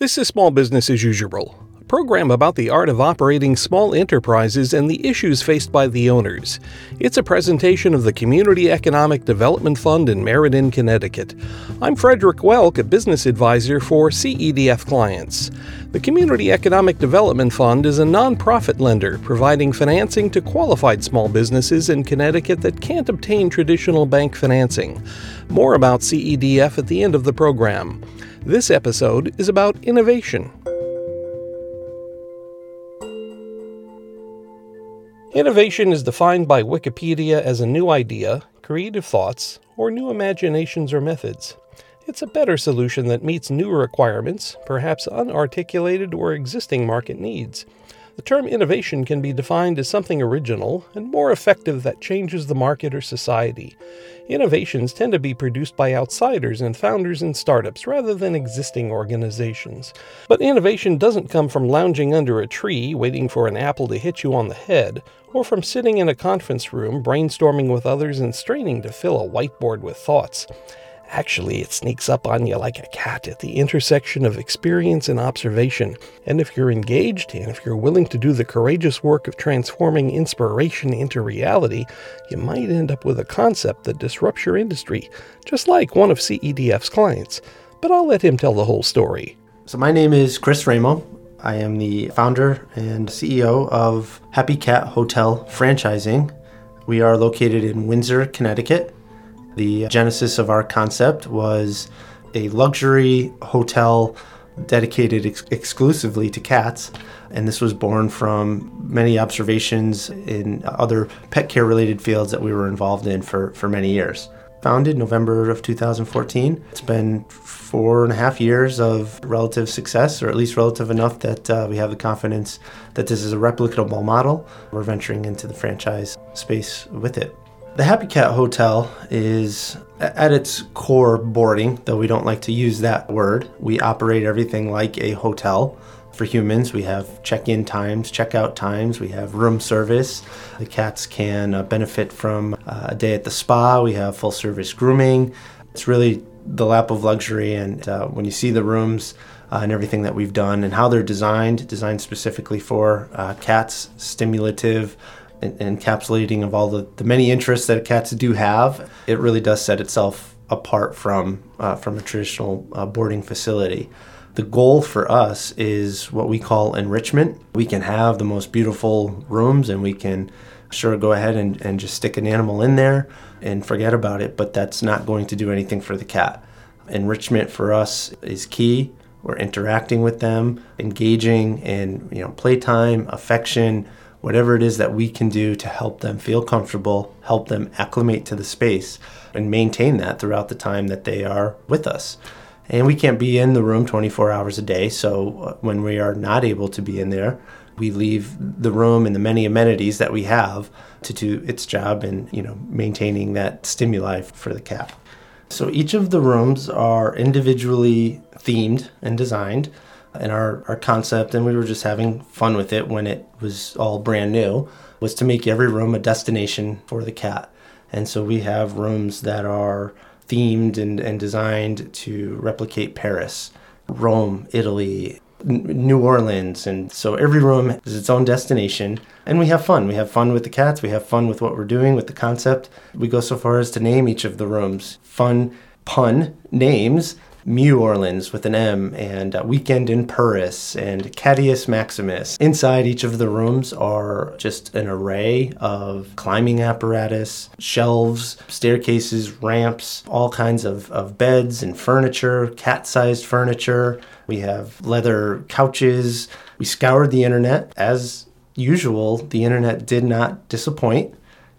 This is Small Business as Usual, a program about the art of operating small enterprises and the issues faced by the owners. It's a presentation of the Community Economic Development Fund in Meriden, Connecticut. I'm Frederick Welk, a business advisor for CEDF clients. The Community Economic Development Fund is a nonprofit lender providing financing to qualified small businesses in Connecticut that can't obtain traditional bank financing. More about CEDF at the end of the program. This episode is about innovation. Innovation is defined by Wikipedia as a new idea, creative thoughts, or new imaginations or methods. It's a better solution that meets new requirements, perhaps unarticulated or existing market needs. The term innovation can be defined as something original and more effective that changes the market or society. Innovations tend to be produced by outsiders and founders in startups rather than existing organizations. But innovation doesn't come from lounging under a tree waiting for an apple to hit you on the head, or from sitting in a conference room brainstorming with others and straining to fill a whiteboard with thoughts. Actually, it sneaks up on you like a cat at the intersection of experience and observation. And if you're engaged and if you're willing to do the courageous work of transforming inspiration into reality, you might end up with a concept that disrupts your industry, just like one of CEDF's clients. But I'll let him tell the whole story. So, my name is Chris Ramo. I am the founder and CEO of Happy Cat Hotel Franchising. We are located in Windsor, Connecticut. The genesis of our concept was a luxury hotel dedicated ex- exclusively to cats. And this was born from many observations in other pet care related fields that we were involved in for, for many years. Founded November of 2014. It's been four and a half years of relative success, or at least relative enough that uh, we have the confidence that this is a replicable model. We're venturing into the franchise space with it. The Happy Cat Hotel is at its core boarding, though we don't like to use that word. We operate everything like a hotel. For humans, we have check in times, check out times, we have room service. The cats can uh, benefit from uh, a day at the spa, we have full service grooming. It's really the lap of luxury, and uh, when you see the rooms, uh, and everything that we've done and how they're designed, designed specifically for uh, cats, stimulative, encapsulating of all the, the many interests that cats do have, it really does set itself apart from uh, from a traditional uh, boarding facility. The goal for us is what we call enrichment. We can have the most beautiful rooms and we can sure go ahead and, and just stick an animal in there and forget about it, but that's not going to do anything for the cat. Enrichment for us is key. We're interacting with them, engaging in you know playtime, affection, whatever it is that we can do to help them feel comfortable, help them acclimate to the space, and maintain that throughout the time that they are with us. And we can't be in the room 24 hours a day, so uh, when we are not able to be in there, we leave the room and the many amenities that we have to do its job in, you know, maintaining that stimuli for the cat. So each of the rooms are individually themed and designed and our, our concept, and we were just having fun with it when it was all brand new, was to make every room a destination for the cat. And so we have rooms that are themed and, and designed to replicate Paris, Rome, Italy, New Orleans. And so every room is its own destination. And we have fun. We have fun with the cats. We have fun with what we're doing with the concept. We go so far as to name each of the rooms fun pun names Mew Orleans with an M, and uh, Weekend in Paris, and Cadius Maximus. Inside each of the rooms are just an array of climbing apparatus, shelves, staircases, ramps, all kinds of, of beds and furniture, cat sized furniture. We have leather couches. We scoured the internet. As usual, the internet did not disappoint.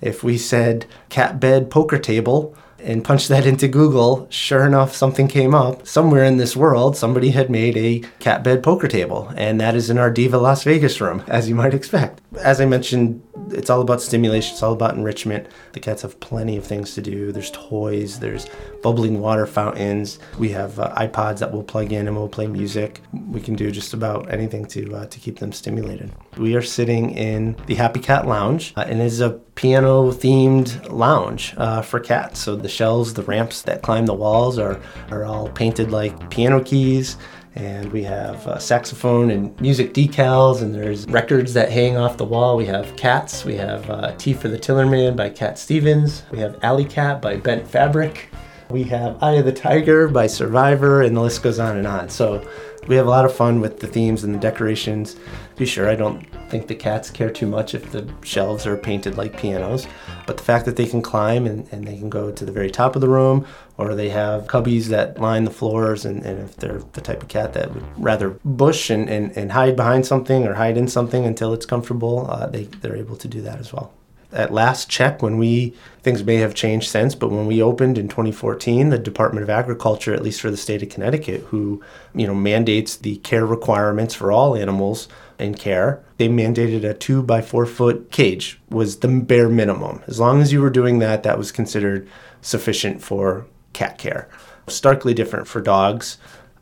If we said cat bed poker table, and punched that into Google, sure enough, something came up. Somewhere in this world, somebody had made a cat bed poker table, and that is in our Diva Las Vegas room, as you might expect. As I mentioned, it's all about stimulation, it's all about enrichment. The cats have plenty of things to do. There's toys, there's bubbling water fountains. We have uh, iPods that we'll plug in and we'll play music. We can do just about anything to uh, to keep them stimulated. We are sitting in the Happy Cat Lounge, uh, and it is a piano themed lounge uh, for cats. So the shelves, the ramps that climb the walls are, are all painted like piano keys and we have uh, saxophone and music decals, and there's records that hang off the wall. We have cats. We have uh, Tea for the Tillerman by Cat Stevens. We have Alley Cat by Bent Fabric. We have Eye of the Tiger by Survivor, and the list goes on and on. So we have a lot of fun with the themes and the decorations. Be sure, I don't think the cats care too much if the shelves are painted like pianos, but the fact that they can climb and, and they can go to the very top of the room, or they have cubbies that line the floors, and, and if they're the type of cat that would rather bush and, and, and hide behind something or hide in something until it's comfortable, uh, they, they're able to do that as well at last check when we things may have changed since but when we opened in 2014 the department of agriculture at least for the state of connecticut who you know mandates the care requirements for all animals in care they mandated a two by four foot cage was the bare minimum as long as you were doing that that was considered sufficient for cat care starkly different for dogs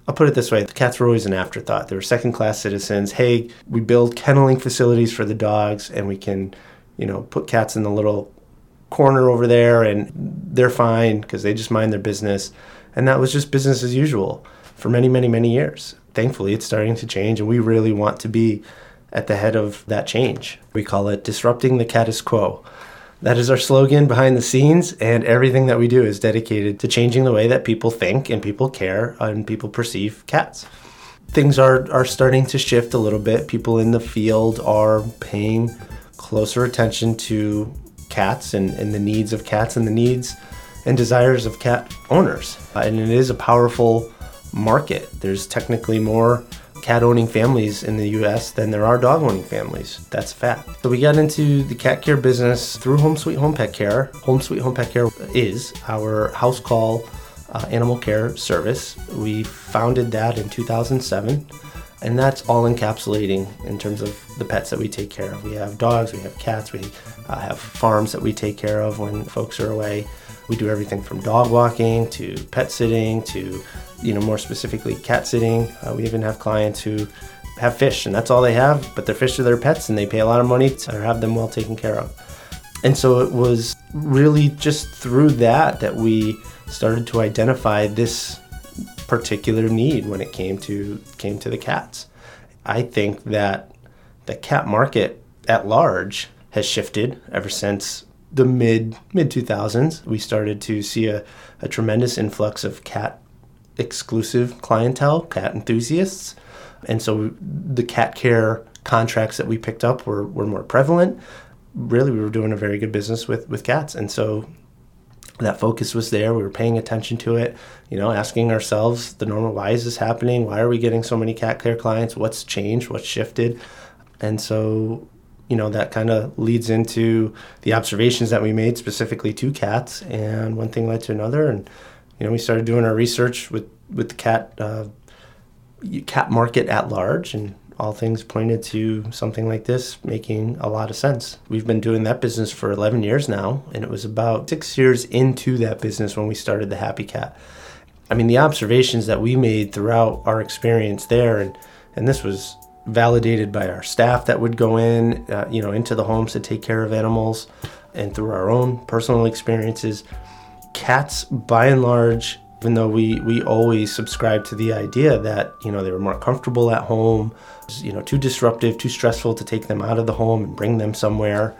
I'll put it this way the cats were always an afterthought. They were second class citizens. Hey, we build kenneling facilities for the dogs and we can you know, put cats in the little corner over there and they're fine because they just mind their business. And that was just business as usual for many, many, many years. Thankfully, it's starting to change, and we really want to be at the head of that change. We call it disrupting the status quo. That is our slogan behind the scenes, and everything that we do is dedicated to changing the way that people think and people care and people perceive cats. Things are, are starting to shift a little bit. People in the field are paying closer attention to cats and, and the needs of cats and the needs and desires of cat owners. Uh, and it is a powerful market. There's technically more cat owning families in the US than there are dog owning families. That's a fact. So we got into the cat care business through Home Sweet Home Pet Care. Home Sweet Home Pet Care is our house call uh, animal care service. We founded that in 2007 and that's all encapsulating in terms of the pets that we take care of. We have dogs, we have cats, we uh, have farms that we take care of when folks are away. We do everything from dog walking to pet sitting to, you know, more specifically cat sitting. Uh, we even have clients who have fish and that's all they have, but their fish are their pets and they pay a lot of money to have them well taken care of. And so it was really just through that that we started to identify this particular need when it came to came to the cats. I think that the cat market at large has shifted ever since the mid mid 2000s. We started to see a, a tremendous influx of cat exclusive clientele, cat enthusiasts, and so the cat care contracts that we picked up were, were more prevalent. Really, we were doing a very good business with, with cats, and so that focus was there. We were paying attention to it, you know, asking ourselves the normal why is this happening? Why are we getting so many cat care clients? What's changed? What's shifted? And so, you know, that kind of leads into the observations that we made specifically to cats. And one thing led to another. And, you know, we started doing our research with, with the cat, uh, cat market at large and all things pointed to something like this making a lot of sense. We've been doing that business for 11 years now, and it was about six years into that business when we started the Happy Cat. I mean, the observations that we made throughout our experience there, and, and this was validated by our staff that would go in, uh, you know, into the homes to take care of animals, and through our own personal experiences. Cats, by and large, even though we we always subscribed to the idea that you know they were more comfortable at home you know too disruptive too stressful to take them out of the home and bring them somewhere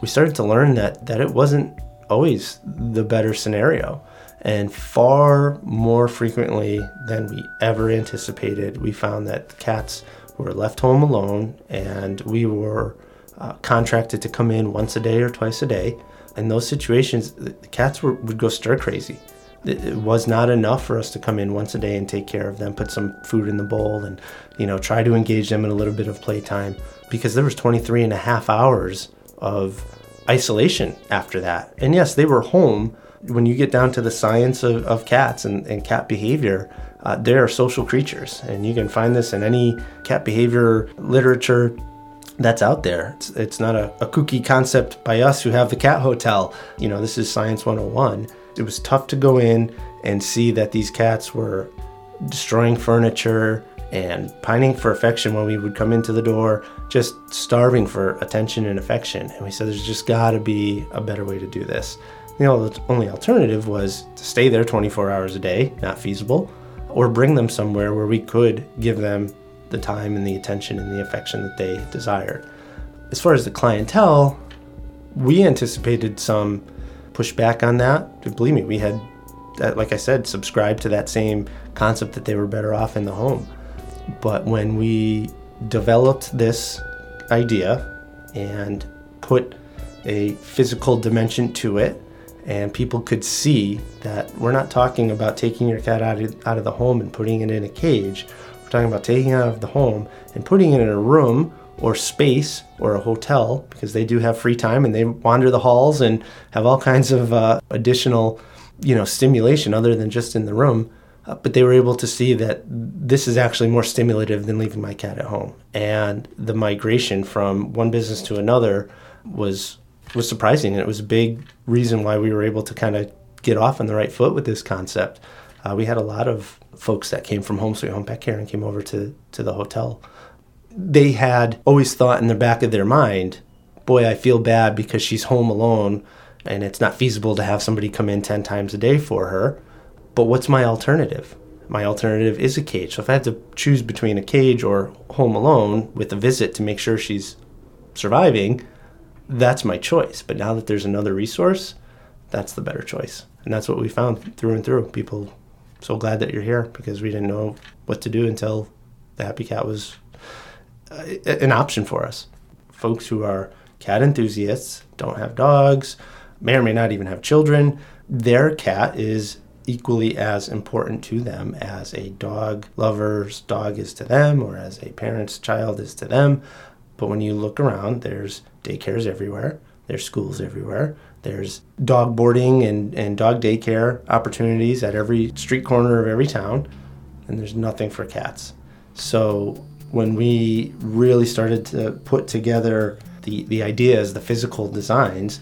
we started to learn that that it wasn't always the better scenario. And far more frequently than we ever anticipated we found that cats were left home alone and we were uh, contracted to come in once a day or twice a day. In those situations the cats were, would go stir crazy it was not enough for us to come in once a day and take care of them, put some food in the bowl, and you know try to engage them in a little bit of playtime because there was 23 and a half hours of isolation after that. And yes, they were home. When you get down to the science of, of cats and, and cat behavior, uh, they are social creatures, and you can find this in any cat behavior literature that's out there. It's, it's not a, a kooky concept by us who have the cat hotel. You know, this is Science 101 it was tough to go in and see that these cats were destroying furniture and pining for affection when we would come into the door, just starving for attention and affection. And we said, there's just got to be a better way to do this. The only alternative was to stay there 24 hours a day, not feasible. or bring them somewhere where we could give them the time and the attention and the affection that they desired. As far as the clientele, we anticipated some pushback on that. Believe me, we had, uh, like I said, subscribed to that same concept that they were better off in the home. But when we developed this idea and put a physical dimension to it, and people could see that we're not talking about taking your cat out of, out of the home and putting it in a cage. We're talking about taking it out of the home and putting it in a room or space or a hotel because they do have free time and they wander the halls and have all kinds of uh, additional, you know, stimulation other than just in the room. Uh, but they were able to see that this is actually more stimulative than leaving my cat at home. And the migration from one business to another was was surprising, and it was a big reason why we were able to kind of get off on the right foot with this concept. Uh, we had a lot of folks that came from Home Sweet Home Pet Care and came over to to the hotel. They had always thought in the back of their mind, "Boy, I feel bad because she's home alone, and it's not feasible to have somebody come in ten times a day for her." But what's my alternative? My alternative is a cage. So if I had to choose between a cage or home alone with a visit to make sure she's surviving, that's my choice. But now that there's another resource, that's the better choice. And that's what we found through and through. People so glad that you're here because we didn't know what to do until the Happy Cat was an option for us. Folks who are cat enthusiasts, don't have dogs, may or may not even have children, their cat is equally as important to them as a dog lover's dog is to them or as a parent's child is to them. But when you look around, there's daycares everywhere, there's schools everywhere, there's dog boarding and, and dog daycare opportunities at every street corner of every town, and there's nothing for cats. So when we really started to put together the, the ideas, the physical designs,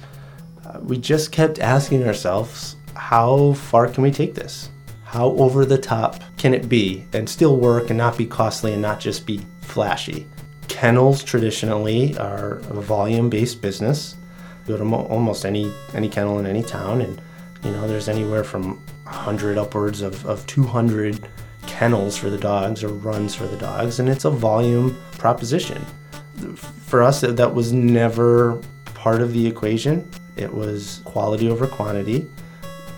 uh, we just kept asking ourselves, how far can we take this? How over the top can it be and still work and not be costly and not just be flashy? kennels traditionally are a volume-based business. You go to mo- almost any any kennel in any town, and you know there's anywhere from 100 upwards of, of 200 kennels for the dogs or runs for the dogs, and it's a volume proposition. For us, that was never part of the equation. It was quality over quantity.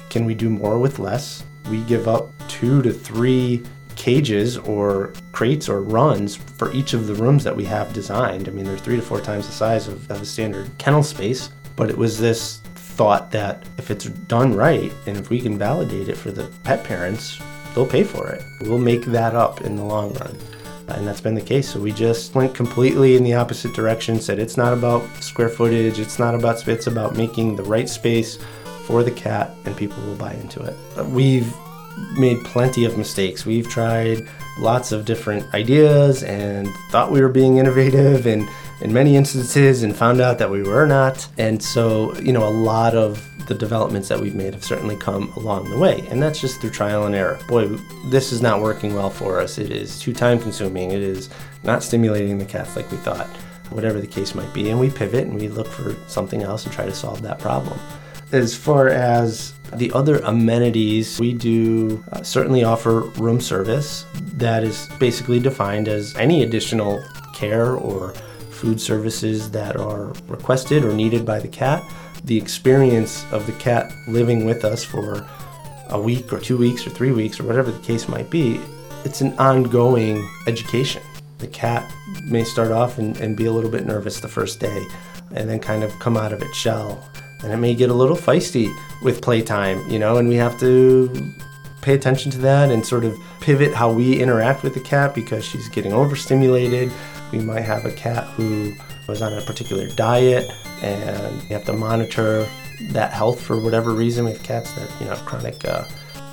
Can we do more with less? We give up two to three cages or crates or runs for each of the rooms that we have designed. I mean, they're three to four times the size of, of a standard kennel space, but it was this thought that if it's done right and if we can validate it for the pet parents, they'll pay for it. We'll make that up in the long run. And that's been the case. So we just went completely in the opposite direction, said it's not about square footage, it's not about it's about making the right space for the cat and people will buy into it. We've made plenty of mistakes. We've tried lots of different ideas and thought we were being innovative and in many instances and found out that we were not. And so, you know, a lot of the developments that we've made have certainly come along the way. And that's just through trial and error. Boy, this is not working well for us. It is too time consuming. It is not stimulating the cats like we thought, whatever the case might be. And we pivot and we look for something else and try to solve that problem. As far as the other amenities, we do uh, certainly offer room service that is basically defined as any additional care or food services that are requested or needed by the cat. The experience of the cat living with us for a week or two weeks or three weeks or whatever the case might be, it's an ongoing education. The cat may start off and, and be a little bit nervous the first day and then kind of come out of its shell and it may get a little feisty with playtime, you know, and we have to pay attention to that and sort of pivot how we interact with the cat because she's getting overstimulated. We might have a cat who was on a particular diet and you have to monitor that health for whatever reason. We have cats that, you know, have chronic uh,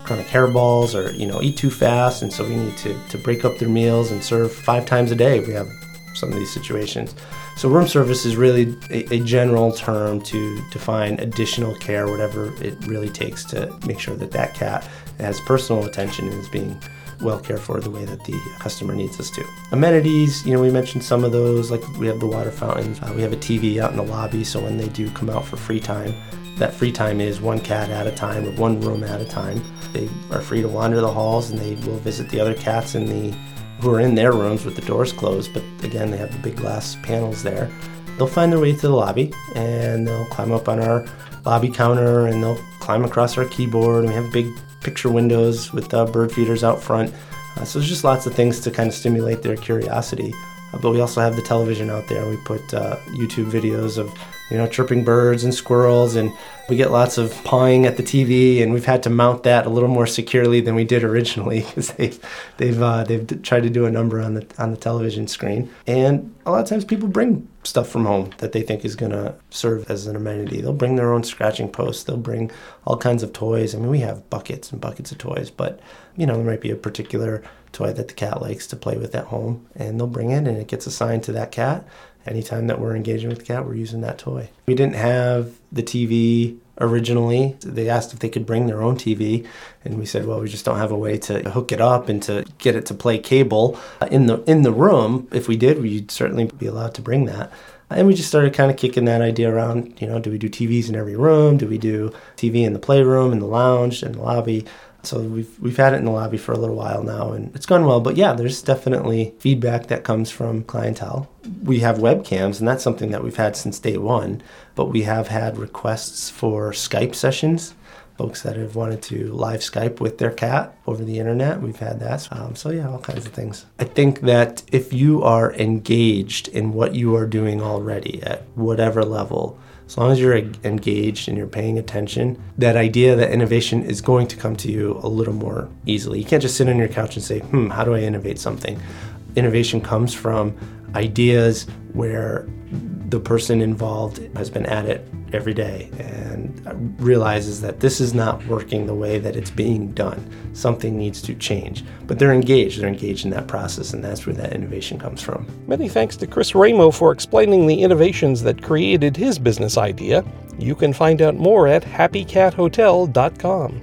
chronic hairballs or, you know, eat too fast and so we need to, to break up their meals and serve five times a day. If we have some of these situations. So room service is really a, a, general term to define additional care, whatever it really takes to make sure that that cat has personal attention and is being well cared for the way that the customer needs us to. Amenities, you know, we mentioned some of those, like we have the water fountains, uh, we have a TV out in the lobby, so when they do come out for free time, that free time is one cat at a time or one room at a time. They are free to wander the halls and they will visit the other cats in the who are in their rooms with the doors closed, but again they have the big glass panels there. They'll find their way to the lobby and they'll climb up on our lobby counter and they'll climb across our keyboard and we have a big picture windows with uh, bird feeders out front. Uh, so there's just lots of things to kind of stimulate their curiosity. Uh, but we also have the television out there. We put uh, YouTube videos of you know chirping birds and squirrels, and we get lots of pawing at the TV. And we've had to mount that a little more securely than we did originally because they've they've uh, they've tried to do a number on the on the television screen. And a lot of times people bring stuff from home that they think is going to serve as an amenity. They'll bring their own scratching posts. They'll bring all kinds of toys. I mean, we have buckets and buckets of toys, but you know there might be a particular toy that the cat likes to play with at home, and they'll bring it and it gets assigned to that cat. Anytime that we're engaging with the cat, we're using that toy. We didn't have the TV originally. They asked if they could bring their own TV, and we said, well, we just don't have a way to hook it up and to get it to play cable uh, in the in the room. If we did, we'd certainly be allowed to bring that. And we just started kind of kicking that idea around. You know, do we do TVs in every room? Do we do TV in the playroom, in the lounge, in the lobby? So we've we've had it in the lobby for a little while now, and it's gone well. But yeah, there's definitely feedback that comes from clientele. We have webcams, and that's something that we've had since day one. But we have had requests for Skype sessions. Folks that have wanted to live Skype with their cat over the internet, we've had that. Um, so yeah, all kinds of things. I think that if you are engaged in what you are doing already at whatever level, as long as you're engaged and you're paying attention, that idea that innovation is going to come to you a little more easily. You can't just sit on your couch and say, hmm, how do I innovate something? Innovation comes from ideas where the person involved has been at it every day and realizes that this is not working the way that it's being done. Something needs to change. But they're engaged, they're engaged in that process, and that's where that innovation comes from. Many thanks to Chris Ramo for explaining the innovations that created his business idea. You can find out more at happycathotel.com.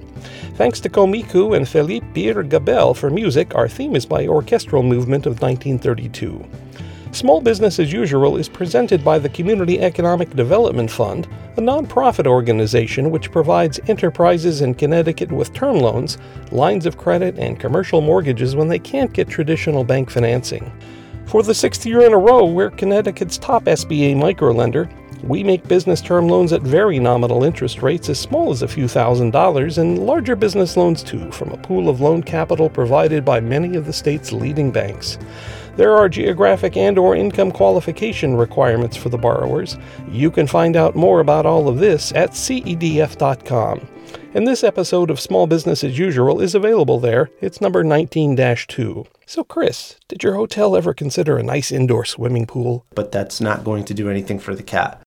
Thanks to Komiku and Philippe Pierre Gabel for music. Our theme is by Orchestral Movement of 1932. Small Business as Usual is presented by the Community Economic Development Fund, a nonprofit organization which provides enterprises in Connecticut with term loans, lines of credit, and commercial mortgages when they can't get traditional bank financing. For the sixth year in a row, we're Connecticut's top SBA microlender. We make business term loans at very nominal interest rates as small as a few thousand dollars and larger business loans too from a pool of loan capital provided by many of the state's leading banks. There are geographic and or income qualification requirements for the borrowers. You can find out more about all of this at cedf.com. And this episode of Small Business as Usual is available there. It's number 19 2. So, Chris, did your hotel ever consider a nice indoor swimming pool? But that's not going to do anything for the cat.